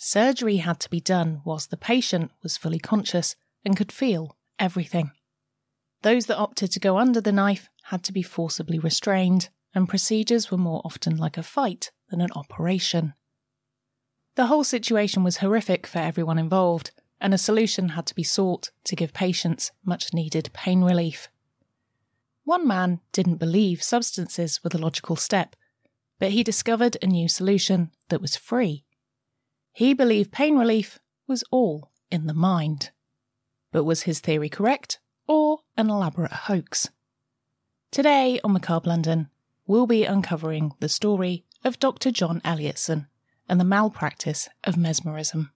Surgery had to be done whilst the patient was fully conscious and could feel everything. Those that opted to go under the knife had to be forcibly restrained, and procedures were more often like a fight than an operation. The whole situation was horrific for everyone involved, and a solution had to be sought to give patients much needed pain relief. One man didn't believe substances were the logical step, but he discovered a new solution that was free he believed pain relief was all in the mind. But was his theory correct or an elaborate hoax? Today on Macabre London, we'll be uncovering the story of Dr. John Elliotson and the malpractice of mesmerism.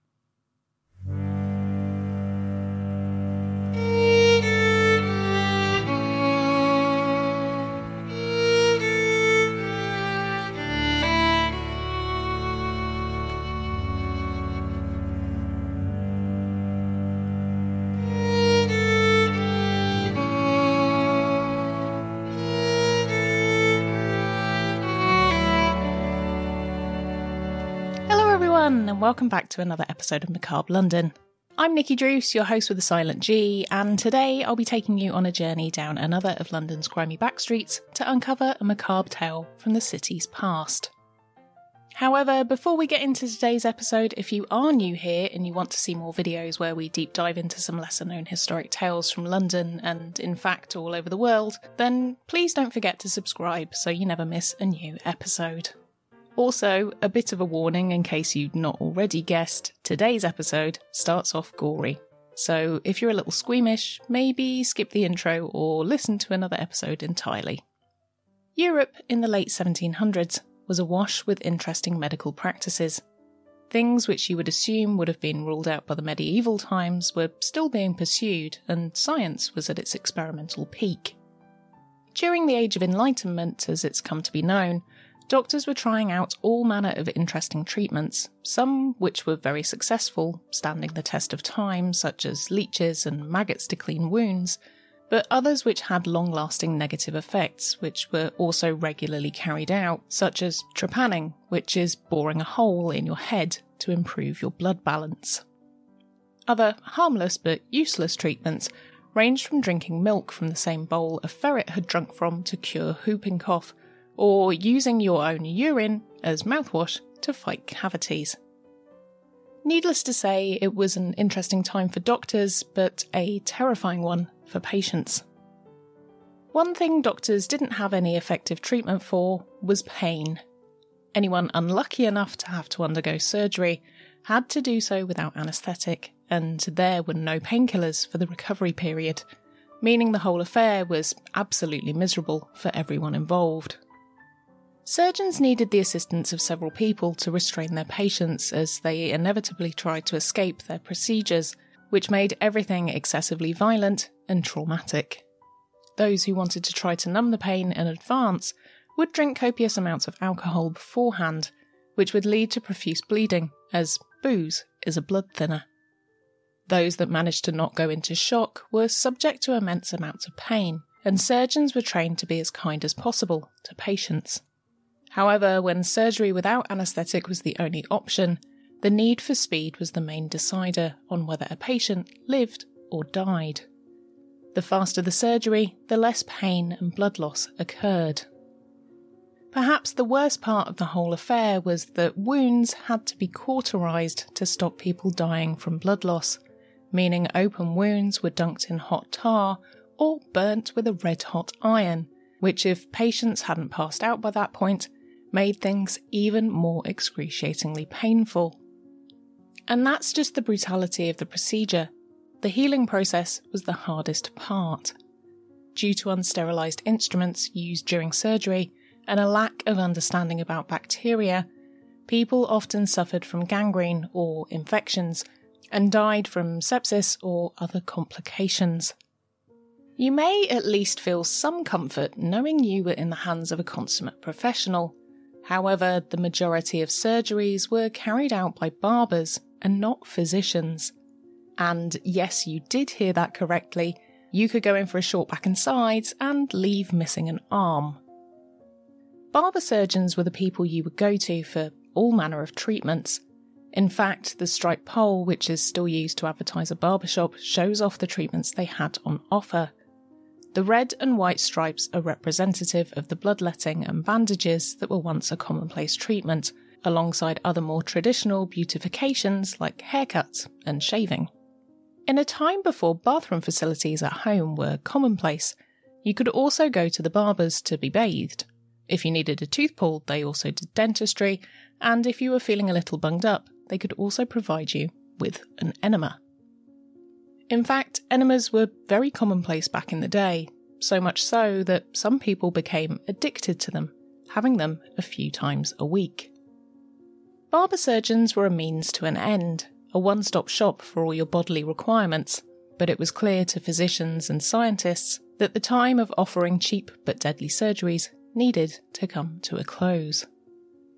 Welcome back to another episode of Macabre London. I'm Nikki Druce, your host with a silent G, and today I'll be taking you on a journey down another of London's grimy backstreets to uncover a macabre tale from the city's past. However, before we get into today's episode, if you are new here and you want to see more videos where we deep dive into some lesser known historic tales from London and, in fact, all over the world, then please don't forget to subscribe so you never miss a new episode. Also, a bit of a warning in case you'd not already guessed today's episode starts off gory. So if you're a little squeamish, maybe skip the intro or listen to another episode entirely. Europe in the late 1700s was awash with interesting medical practices. Things which you would assume would have been ruled out by the medieval times were still being pursued, and science was at its experimental peak. During the Age of Enlightenment, as it's come to be known, doctors were trying out all manner of interesting treatments, some which were very successful, standing the test of time, such as leeches and maggots to clean wounds, but others which had long lasting negative effects, which were also regularly carried out, such as trepanning, which is boring a hole in your head to improve your blood balance. Other harmless but useless treatments ranged from drinking milk from the same bowl a ferret had drunk from to cure whooping cough or using your own urine as mouthwash to fight cavities. Needless to say, it was an interesting time for doctors, but a terrifying one for patients. One thing doctors didn't have any effective treatment for was pain. Anyone unlucky enough to have to undergo surgery had to do so without anaesthetic, and there were no painkillers for the recovery period, meaning the whole affair was absolutely miserable for everyone involved. Surgeons needed the assistance of several people to restrain their patients as they inevitably tried to escape their procedures, which made everything excessively violent and traumatic. Those who wanted to try to numb the pain in advance would drink copious amounts of alcohol beforehand, which would lead to profuse bleeding, as booze is a blood thinner. Those that managed to not go into shock were subject to immense amounts of pain, and surgeons were trained to be as kind as possible to patients. However, when surgery without anaesthetic was the only option, the need for speed was the main decider on whether a patient lived or died. The faster the surgery, the less pain and blood loss occurred. Perhaps the worst part of the whole affair was that wounds had to be cauterized to stop people dying from blood loss, meaning open wounds were dunked in hot tar or burnt with a red hot iron, which, if patients hadn't passed out by that point, made things even more excruciatingly painful. And that's just the brutality of the procedure. The healing process was the hardest part. Due to unsterilised instruments used during surgery, and a lack of understanding about bacteria, people often suffered from gangrene or infections and died from sepsis or other complications. You may at least feel some comfort knowing you were in the hands of a consummate professional. However, the majority of surgeries were carried out by barbers and not physicians. And yes, you did hear that correctly. You could go in for a short back and sides and leave missing an arm. Barber surgeons were the people you would go to for all manner of treatments. In fact, the striped pole, which is still used to advertise a barbershop, shows off the treatments they had on offer. The red and white stripes are representative of the bloodletting and bandages that were once a commonplace treatment, alongside other more traditional beautifications like haircuts and shaving. In a time before bathroom facilities at home were commonplace, you could also go to the barbers to be bathed. If you needed a tooth pulled, they also did dentistry, and if you were feeling a little bunged up, they could also provide you with an enema. In fact, enemas were very commonplace back in the day, so much so that some people became addicted to them, having them a few times a week. Barber surgeons were a means to an end, a one stop shop for all your bodily requirements, but it was clear to physicians and scientists that the time of offering cheap but deadly surgeries needed to come to a close.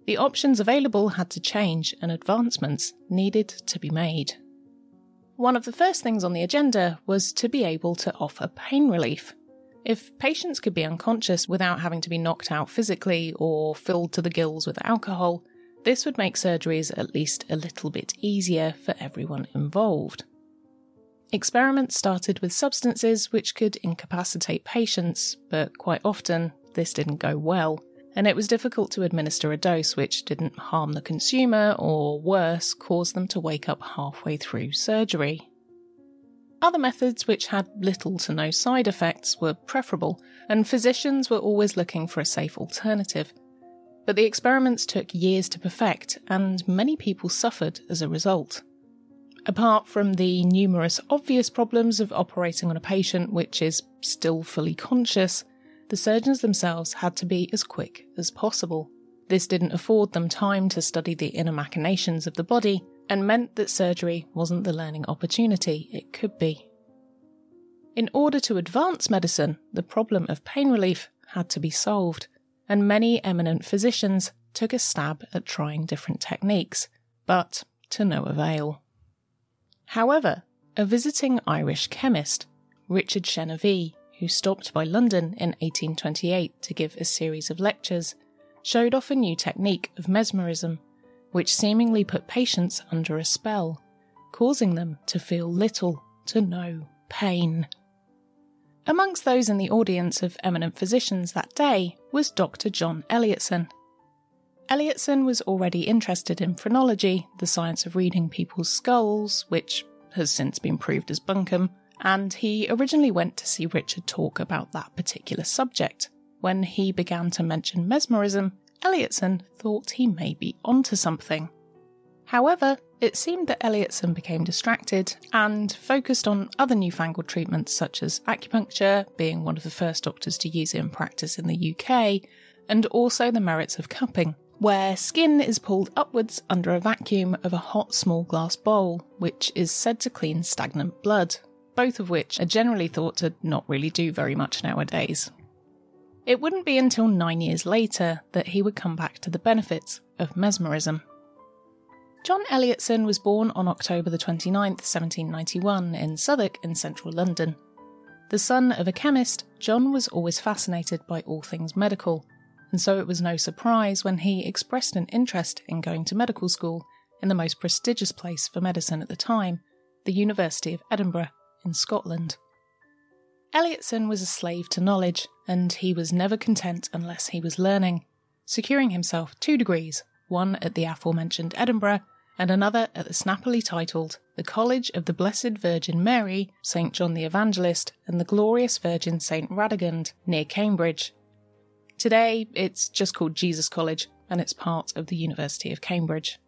The options available had to change and advancements needed to be made. One of the first things on the agenda was to be able to offer pain relief. If patients could be unconscious without having to be knocked out physically or filled to the gills with alcohol, this would make surgeries at least a little bit easier for everyone involved. Experiments started with substances which could incapacitate patients, but quite often this didn't go well, and it was difficult to administer a dose which didn't harm the consumer or, worse, cause them to wake up halfway through surgery. Other methods which had little to no side effects were preferable, and physicians were always looking for a safe alternative. But the experiments took years to perfect, and many people suffered as a result. Apart from the numerous obvious problems of operating on a patient which is still fully conscious, the surgeons themselves had to be as quick as possible. This didn't afford them time to study the inner machinations of the body and meant that surgery wasn't the learning opportunity it could be. In order to advance medicine, the problem of pain relief had to be solved, and many eminent physicians took a stab at trying different techniques, but to no avail. However, a visiting Irish chemist, Richard Chenevix, who stopped by London in 1828 to give a series of lectures, showed off a new technique of mesmerism, which seemingly put patients under a spell, causing them to feel little to no pain. Amongst those in the audience of eminent physicians that day was Dr. John Elliotson. Elliotson was already interested in phrenology, the science of reading people's skulls, which has since been proved as bunkum, and he originally went to see Richard talk about that particular subject. When he began to mention mesmerism, Elliotson thought he may be onto something. However, it seemed that Elliotson became distracted and focused on other newfangled treatments such as acupuncture, being one of the first doctors to use it in practice in the UK, and also the merits of cupping, where skin is pulled upwards under a vacuum of a hot small glass bowl, which is said to clean stagnant blood, both of which are generally thought to not really do very much nowadays. It wouldn't be until nine years later that he would come back to the benefits of mesmerism. John Elliotson was born on October the 29th, 1791, in Southwark in central London. The son of a chemist, John was always fascinated by all things medical, and so it was no surprise when he expressed an interest in going to medical school in the most prestigious place for medicine at the time, the University of Edinburgh in Scotland. Elliotson was a slave to knowledge, and he was never content unless he was learning, securing himself two degrees, one at the aforementioned Edinburgh and another at the snappily titled The College of the Blessed Virgin Mary, St. John the Evangelist, and the Glorious Virgin St. Radegund, near Cambridge. Today, it's just called Jesus College, and it's part of the University of Cambridge.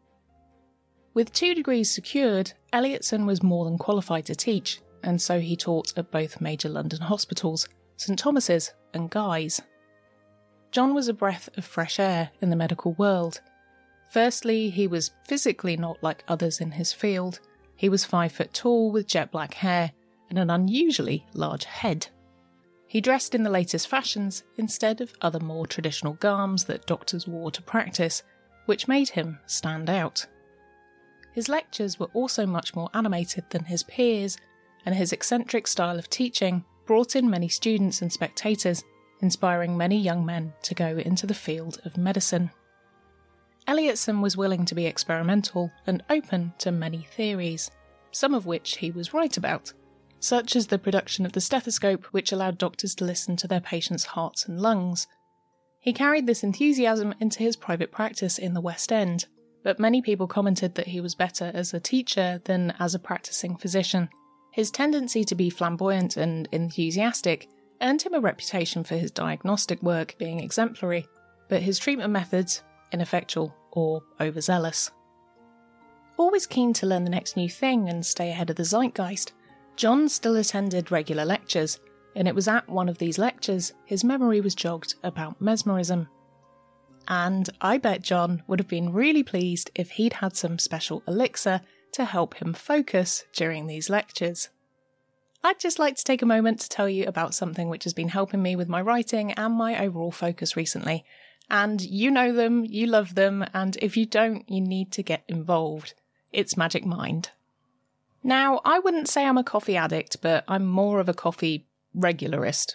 With two degrees secured, Elliotson was more than qualified to teach, and so he taught at both major London hospitals, St Thomas's and Guy's. John was a breath of fresh air in the medical world, Firstly, he was physically not like others in his field. He was five foot tall with jet black hair and an unusually large head. He dressed in the latest fashions instead of other more traditional garms that doctors wore to practice, which made him stand out. His lectures were also much more animated than his peers, and his eccentric style of teaching brought in many students and spectators, inspiring many young men to go into the field of medicine. Elliotson was willing to be experimental and open to many theories, some of which he was right about, such as the production of the stethoscope, which allowed doctors to listen to their patients' hearts and lungs. He carried this enthusiasm into his private practice in the West End, but many people commented that he was better as a teacher than as a practicing physician. His tendency to be flamboyant and enthusiastic earned him a reputation for his diagnostic work being exemplary, but his treatment methods, ineffectual, or overzealous. Always keen to learn the next new thing and stay ahead of the zeitgeist, John still attended regular lectures, and it was at one of these lectures his memory was jogged about mesmerism. And I bet John would have been really pleased if he'd had some special elixir to help him focus during these lectures. I'd just like to take a moment to tell you about something which has been helping me with my writing and my overall focus recently, and you know them, you love them, and if you don't, you need to get involved. It's Magic Mind. Now, I wouldn't say I'm a coffee addict, but I'm more of a coffee regularist.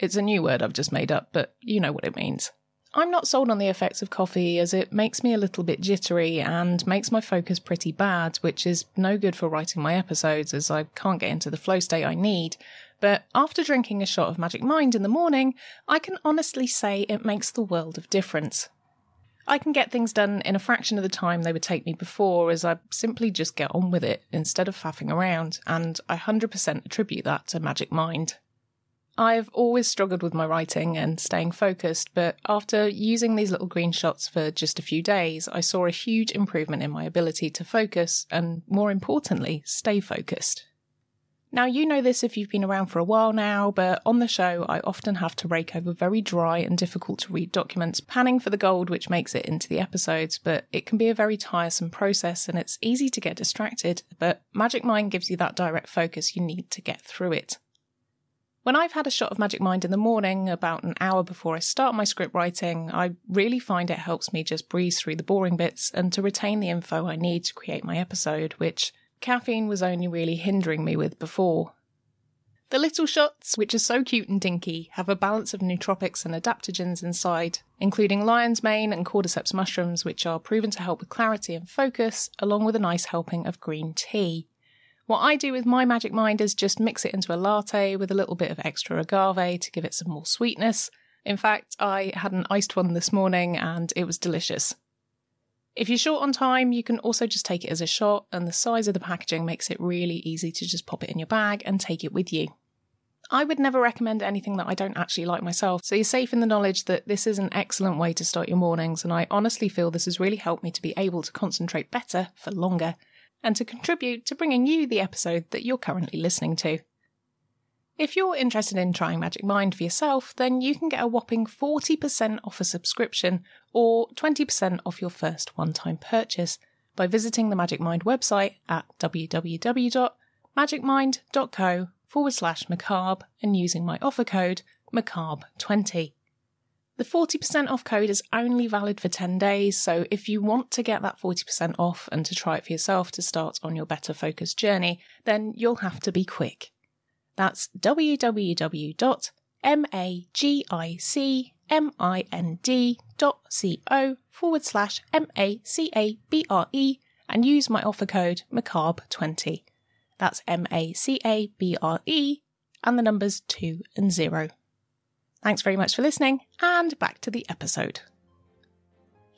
It's a new word I've just made up, but you know what it means. I'm not sold on the effects of coffee as it makes me a little bit jittery and makes my focus pretty bad, which is no good for writing my episodes as I can't get into the flow state I need but after drinking a shot of Magic Mind in the morning, I can honestly say it makes the world of difference. I can get things done in a fraction of the time they would take me before, as I simply just get on with it instead of faffing around, and I 100% attribute that to Magic Mind. I've always struggled with my writing and staying focused, but after using these little green shots for just a few days, I saw a huge improvement in my ability to focus and, more importantly, stay focused. Now, you know this if you've been around for a while now, but on the show, I often have to rake over very dry and difficult to read documents, panning for the gold which makes it into the episodes, but it can be a very tiresome process and it's easy to get distracted, but Magic Mind gives you that direct focus you need to get through it. When I've had a shot of Magic Mind in the morning, about an hour before I start my script writing, I really find it helps me just breeze through the boring bits and to retain the info I need to create my episode, which caffeine was only really hindering me with before. The little shots, which are so cute and dinky, have a balance of nootropics and adaptogens inside, including lion's mane and cordyceps mushrooms, which are proven to help with clarity and focus, along with a nice helping of green tea. What I do with my Magic Mind is just mix it into a latte with a little bit of extra agave to give it some more sweetness. In fact, I had an iced one this morning and it was delicious. If you're short on time, you can also just take it as a shot, and the size of the packaging makes it really easy to just pop it in your bag and take it with you. I would never recommend anything that I don't actually like myself, so you're safe in the knowledge that this is an excellent way to start your mornings, and I honestly feel this has really helped me to be able to concentrate better for longer and to contribute to bringing you the episode that you're currently listening to. If you're interested in trying Magic Mind for yourself, then you can get a whopping 40% off a subscription or 20% off your first one time purchase by visiting the Magic Mind website at www.magicmind.co forward slash macabre and using my offer code macabre20. The 40% off code is only valid for 10 days, so if you want to get that 40% off and to try it for yourself to start on your better focused journey, then you'll have to be quick. That's www.magicmind.co forward slash M-A-C-A-B-R-E and use my offer code MACABRE20. That's M-A-C-A-B-R-E and the numbers 2 and 0. Thanks very much for listening, and back to the episode.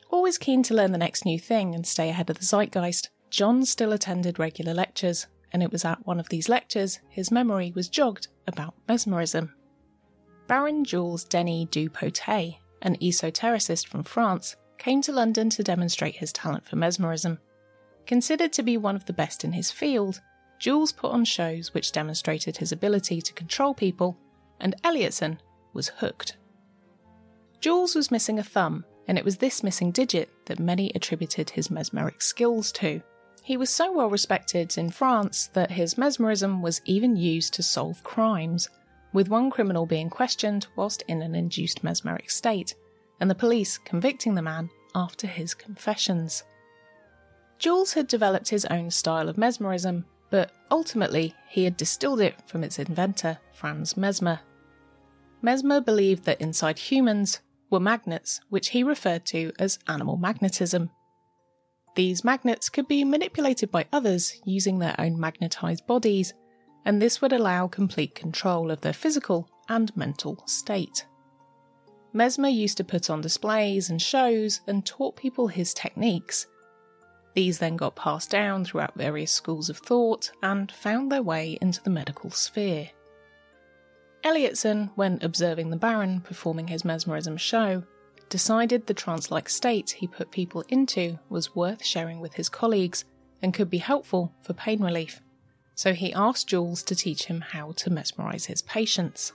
Always keen to learn the next new thing and stay ahead of the zeitgeist, John still attended regular lectures, and it was at one of these lectures his memory was jogged about mesmerism. Baron Jules Denis du Pottet, an esotericist from France, came to London to demonstrate his talent for mesmerism. Considered to be one of the best in his field, Jules put on shows which demonstrated his ability to control people, and Elliotson was hooked. Jules was missing a thumb, and it was this missing digit that many attributed his mesmeric skills to. He was so well respected in France that his mesmerism was even used to solve crimes, with one criminal being questioned whilst in an induced mesmeric state, and the police convicting the man after his confessions. Jules had developed his own style of mesmerism, but ultimately he had distilled it from its inventor, Franz Mesmer, Mesmer believed that inside humans were magnets, which he referred to as animal magnetism. These magnets could be manipulated by others using their own magnetized bodies, and this would allow complete control of their physical and mental state. Mesmer used to put on displays and shows and taught people his techniques. These then got passed down throughout various schools of thought and found their way into the medical sphere. Elliotson, when observing the Baron performing his mesmerism show, decided the trance like state he put people into was worth sharing with his colleagues and could be helpful for pain relief. So he asked Jules to teach him how to mesmerize his patients.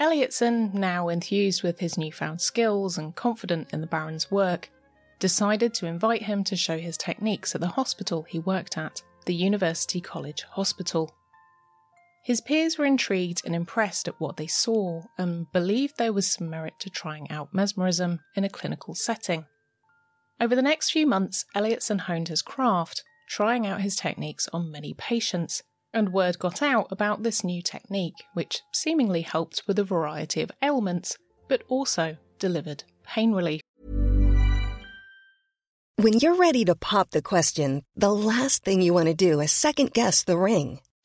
Elliotson, now enthused with his newfound skills and confident in the Baron's work, decided to invite him to show his techniques at the hospital he worked at, the University College Hospital. His peers were intrigued and impressed at what they saw and believed there was some merit to trying out mesmerism in a clinical setting. Over the next few months, Elliotson honed his craft, trying out his techniques on many patients, and word got out about this new technique, which seemingly helped with a variety of ailments, but also delivered pain relief. When you're ready to pop the question, the last thing you want to do is second guess the ring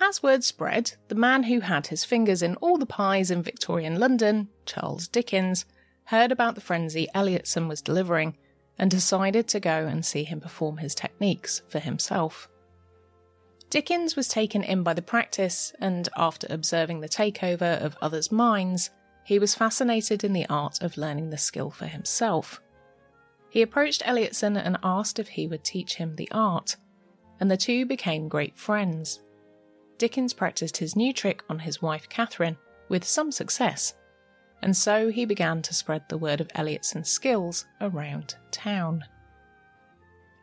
As word spread, the man who had his fingers in all the pies in Victorian London, Charles Dickens, heard about the frenzy Elliotson was delivering and decided to go and see him perform his techniques for himself. Dickens was taken in by the practice, and after observing the takeover of others' minds, he was fascinated in the art of learning the skill for himself. He approached Elliotson and asked if he would teach him the art, and the two became great friends. Dickens practiced his new trick on his wife Catherine with some success, and so he began to spread the word of Elliotson's skills around town.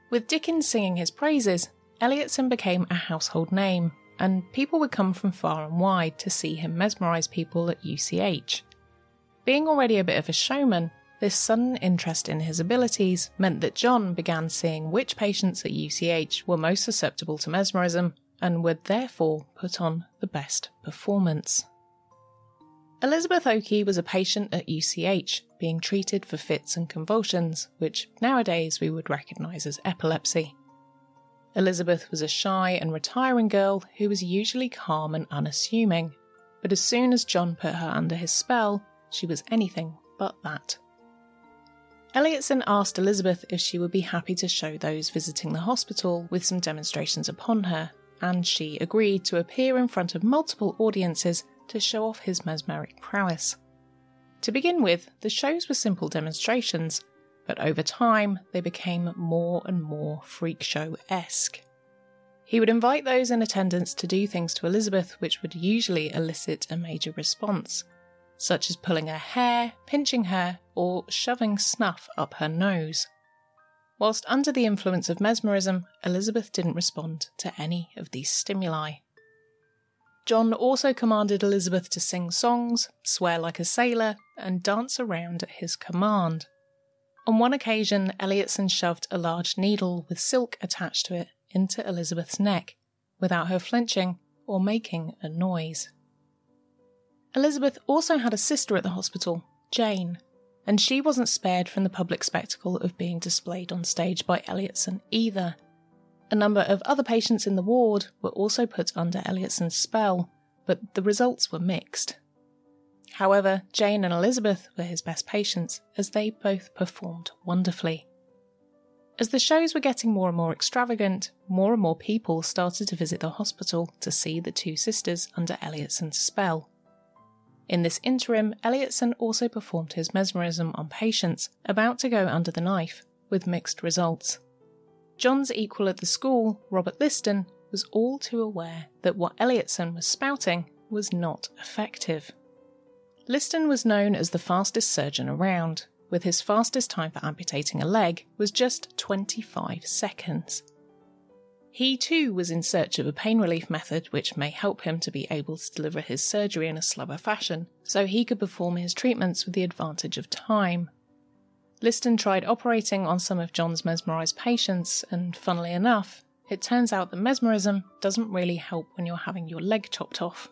With Dickens singing his praises, Elliotson became a household name, and people would come from far and wide to see him mesmerise people at UCH. Being already a bit of a showman, this sudden interest in his abilities meant that John began seeing which patients at UCH were most susceptible to mesmerism and would therefore put on the best performance. Elizabeth Okey was a patient at UCH, being treated for fits and convulsions, which nowadays we would recognise as epilepsy. Elizabeth was a shy and retiring girl who was usually calm and unassuming, but as soon as John put her under his spell, she was anything but that. Elliotson asked Elizabeth if she would be happy to show those visiting the hospital with some demonstrations upon her, and she agreed to appear in front of multiple audiences to show off his mesmeric prowess. To begin with, the shows were simple demonstrations, but over time they became more and more freak show esque. He would invite those in attendance to do things to Elizabeth which would usually elicit a major response, such as pulling her hair, pinching her, or shoving snuff up her nose. Whilst under the influence of mesmerism, Elizabeth didn't respond to any of these stimuli. John also commanded Elizabeth to sing songs, swear like a sailor, and dance around at his command. On one occasion, Elliotson shoved a large needle with silk attached to it into Elizabeth's neck, without her flinching or making a noise. Elizabeth also had a sister at the hospital, Jane, and she wasn't spared from the public spectacle of being displayed on stage by Elliotson either. A number of other patients in the ward were also put under Elliotson's spell, but the results were mixed. However, Jane and Elizabeth were his best patients as they both performed wonderfully. As the shows were getting more and more extravagant, more and more people started to visit the hospital to see the two sisters under Elliotson's spell. In this interim, Elliotson also performed his mesmerism on patients about to go under the knife, with mixed results. John's equal at the school, Robert Liston, was all too aware that what Elliotson was spouting was not effective. Liston was known as the fastest surgeon around, with his fastest time for amputating a leg was just 25 seconds. He too was in search of a pain relief method which may help him to be able to deliver his surgery in a slower fashion, so he could perform his treatments with the advantage of time. Liston tried operating on some of John's mesmerised patients, and funnily enough, it turns out that mesmerism doesn't really help when you're having your leg chopped off.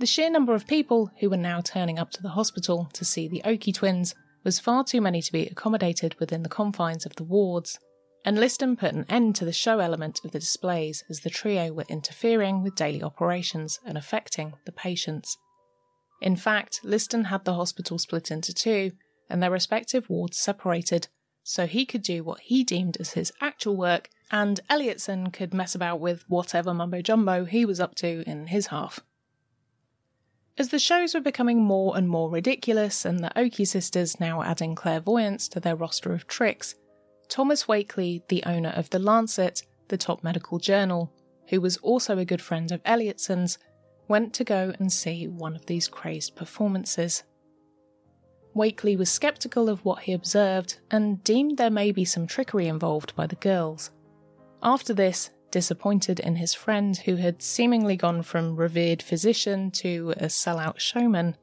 The sheer number of people who were now turning up to the hospital to see the Okey twins was far too many to be accommodated within the confines of the wards, and Liston put an end to the show element of the displays as the trio were interfering with daily operations and affecting the patients. In fact, Liston had the hospital split into two and their respective wards separated, so he could do what he deemed as his actual work, and Elliotson could mess about with whatever mumbo jumbo he was up to in his half. As the shows were becoming more and more ridiculous, and the Okey sisters now adding clairvoyance to their roster of tricks, Thomas Wakley, the owner of The Lancet, the top medical journal, who was also a good friend of Elliotson's, went to go and see one of these crazed performances. Wakley was sceptical of what he observed and deemed there may be some trickery involved by the girls. After this, disappointed in his friend who had seemingly gone from revered physician to a sellout showman,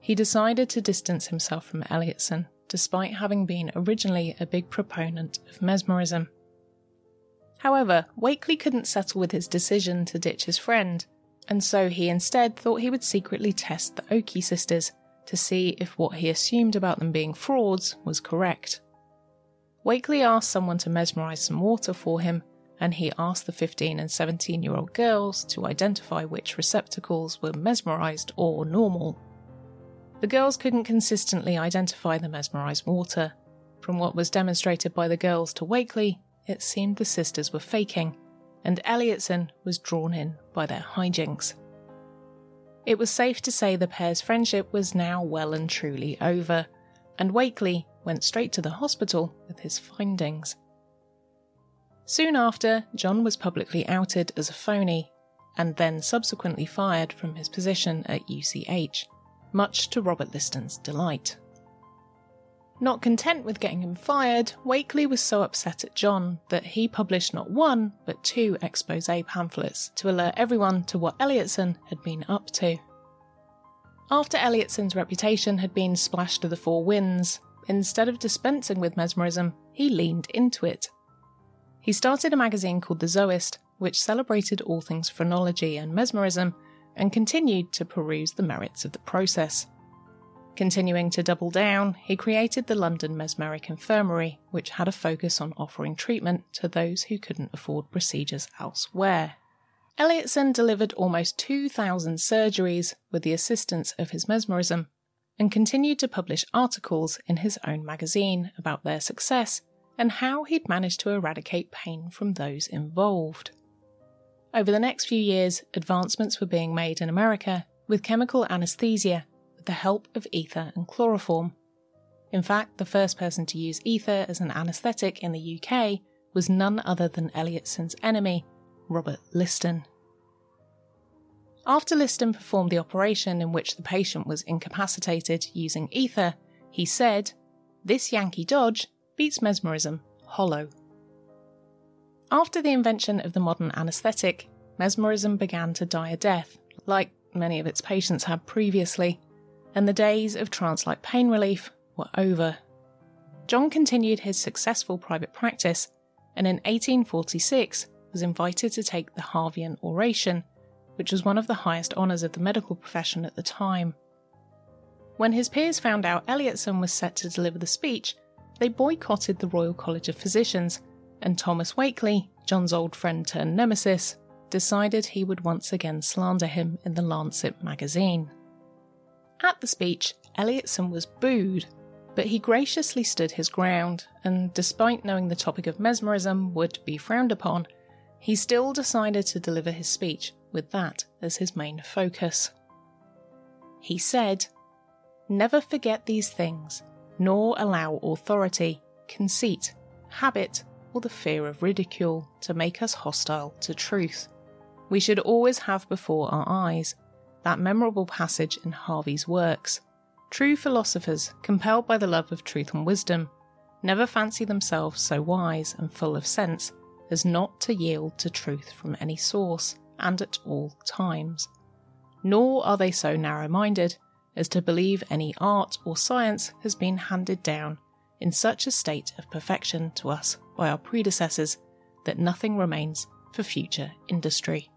he decided to distance himself from Elliotson, despite having been originally a big proponent of mesmerism. However, Wakley couldn't settle with his decision to ditch his friend, and so he instead thought he would secretly test the Okey sisters to see if what he assumed about them being frauds was correct. Wakley asked someone to mesmerize some water for him, and he asked the 15 and 17 year old girls to identify which receptacles were mesmerized or normal. The girls couldn't consistently identify the mesmerized water. From what was demonstrated by the girls to Wakley, it seemed the sisters were faking, and Elliotson was drawn in by their hijinks. It was safe to say the pair's friendship was now well and truly over, and Wakley went straight to the hospital with his findings. Soon after, John was publicly outed as a phony, and then subsequently fired from his position at UCH, much to Robert Liston's delight. Not content with getting him fired, Wakley was so upset at John that he published not one, but two expose pamphlets to alert everyone to what Elliotson had been up to. After Elliotson's reputation had been splashed to the four winds, instead of dispensing with mesmerism, he leaned into it. He started a magazine called The Zoist, which celebrated all things phrenology and mesmerism, and continued to peruse the merits of the process. Continuing to double down, he created the London Mesmeric Infirmary, which had a focus on offering treatment to those who couldn't afford procedures elsewhere. Elliotson delivered almost 2,000 surgeries with the assistance of his mesmerism and continued to publish articles in his own magazine about their success and how he'd managed to eradicate pain from those involved. Over the next few years, advancements were being made in America with chemical anesthesia with the help of ether and chloroform. In fact, the first person to use ether as an anaesthetic in the UK was none other than Elliotson's enemy, Robert Liston. After Liston performed the operation in which the patient was incapacitated using ether, he said, This Yankee Dodge beats mesmerism hollow. After the invention of the modern anaesthetic, mesmerism began to die a death, like many of its patients had previously, and the days of trance like pain relief were over. John continued his successful private practice and in 1846 was invited to take the Harveyan oration, which was one of the highest honours of the medical profession at the time. When his peers found out Elliotson was set to deliver the speech, they boycotted the Royal College of Physicians, and Thomas Wakley, John's old friend turned nemesis, decided he would once again slander him in the Lancet magazine. At the speech, Elliotson was booed, but he graciously stood his ground, and despite knowing the topic of mesmerism would be frowned upon, he still decided to deliver his speech with that as his main focus. He said, Never forget these things, nor allow authority, conceit, habit, or the fear of ridicule to make us hostile to truth. We should always have before our eyes that memorable passage in Harvey's works. True philosophers, compelled by the love of truth and wisdom, never fancy themselves so wise and full of sense as not to yield to truth from any source and at all times. Nor are they so narrow minded as to believe any art or science has been handed down in such a state of perfection to us by our predecessors that nothing remains for future industry.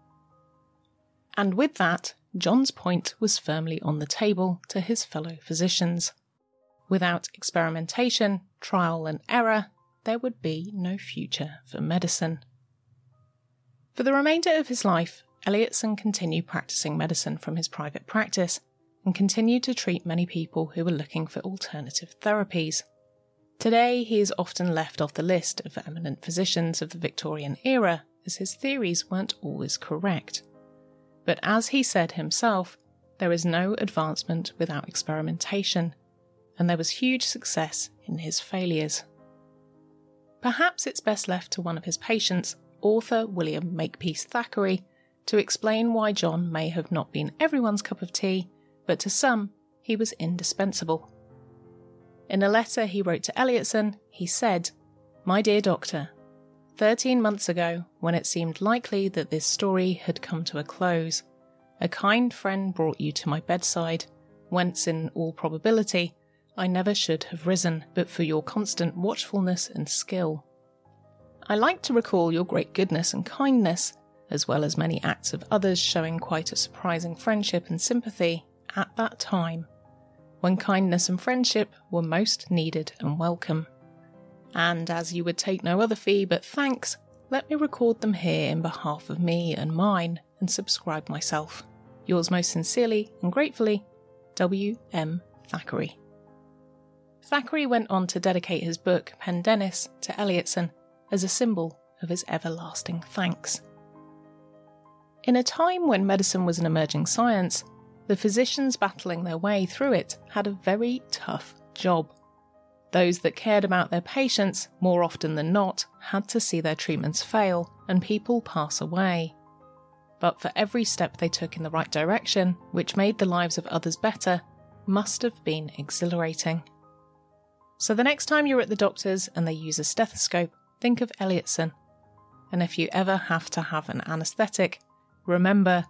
And with that, John's point was firmly on the table to his fellow physicians. Without experimentation, trial, and error, there would be no future for medicine. For the remainder of his life, Elliotson continued practicing medicine from his private practice and continued to treat many people who were looking for alternative therapies. Today, he is often left off the list of eminent physicians of the Victorian era as his theories weren't always correct. But as he said himself, there is no advancement without experimentation, and there was huge success in his failures. Perhaps it's best left to one of his patients, author William Makepeace Thackeray, to explain why John may have not been everyone's cup of tea, but to some, he was indispensable. In a letter he wrote to Elliotson, he said, My dear doctor, 13 months ago, when it seemed likely that this story had come to a close, a kind friend brought you to my bedside, whence, in all probability, I never should have risen, but for your constant watchfulness and skill. I like to recall your great goodness and kindness, as well as many acts of others showing quite a surprising friendship and sympathy at that time, when kindness and friendship were most needed and welcome. And as you would take no other fee but thanks, let me record them here in behalf of me and mine and subscribe myself. Yours most sincerely and gratefully, W. M. Thackeray. Thackeray went on to dedicate his book Pendennis to Elliotson as a symbol of his everlasting thanks. In a time when medicine was an emerging science, the physicians battling their way through it had a very tough job. Those that cared about their patients, more often than not, had to see their treatments fail and people pass away. But for every step they took in the right direction, which made the lives of others better, must have been exhilarating. So the next time you're at the doctor's and they use a stethoscope, think of Elliotson. And if you ever have to have an anaesthetic, remember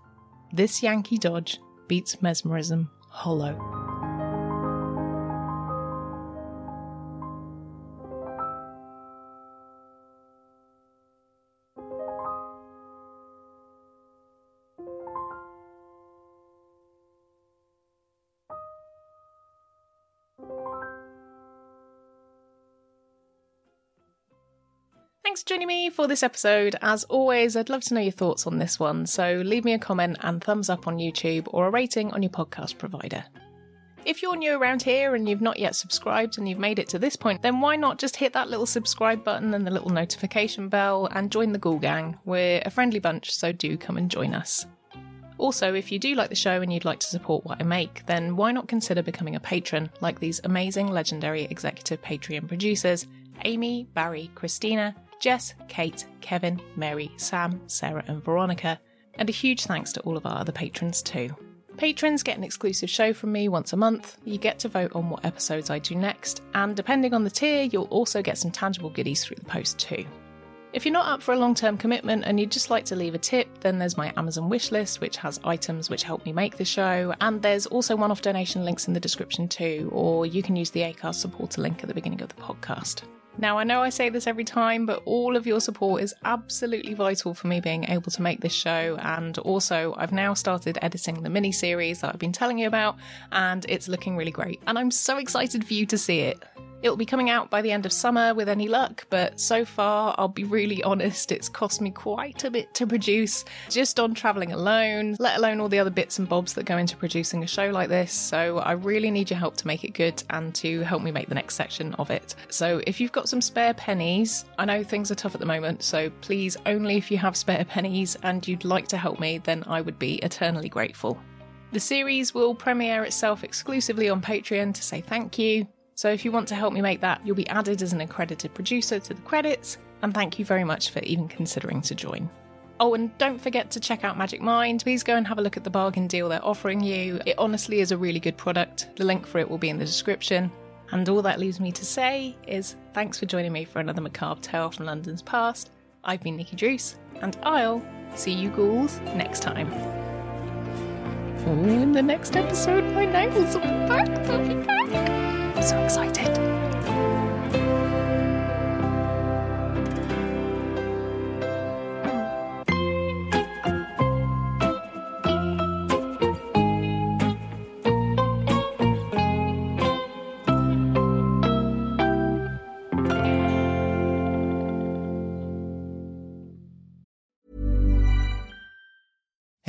this Yankee Dodge beats mesmerism hollow. Joining me for this episode. As always, I'd love to know your thoughts on this one, so leave me a comment and thumbs up on YouTube or a rating on your podcast provider. If you're new around here and you've not yet subscribed and you've made it to this point, then why not just hit that little subscribe button and the little notification bell and join the Ghoul Gang? We're a friendly bunch, so do come and join us. Also, if you do like the show and you'd like to support what I make, then why not consider becoming a patron like these amazing legendary executive Patreon producers Amy, Barry, Christina, Jess, Kate, Kevin, Mary, Sam, Sarah, and Veronica. And a huge thanks to all of our other patrons too. Patrons get an exclusive show from me once a month. You get to vote on what episodes I do next, and depending on the tier, you'll also get some tangible goodies through the post too. If you're not up for a long term commitment and you'd just like to leave a tip, then there's my Amazon wishlist, which has items which help me make the show, and there's also one off donation links in the description too, or you can use the ACAST supporter link at the beginning of the podcast. Now, I know I say this every time, but all of your support is absolutely vital for me being able to make this show. And also, I've now started editing the mini series that I've been telling you about, and it's looking really great. And I'm so excited for you to see it. It'll be coming out by the end of summer with any luck, but so far, I'll be really honest, it's cost me quite a bit to produce just on travelling alone, let alone all the other bits and bobs that go into producing a show like this. So I really need your help to make it good and to help me make the next section of it. So if you've got some spare pennies, I know things are tough at the moment, so please only if you have spare pennies and you'd like to help me, then I would be eternally grateful. The series will premiere itself exclusively on Patreon to say thank you. So if you want to help me make that, you'll be added as an accredited producer to the credits, and thank you very much for even considering to join. Oh, and don't forget to check out Magic Mind. Please go and have a look at the bargain deal they're offering you. It honestly is a really good product. The link for it will be in the description. And all that leaves me to say is thanks for joining me for another macabre tale from London's past. I've been Nikki Druce, and I'll see you ghouls next time. in the next episode, my nails will be back. They'll be back. I'm so excited.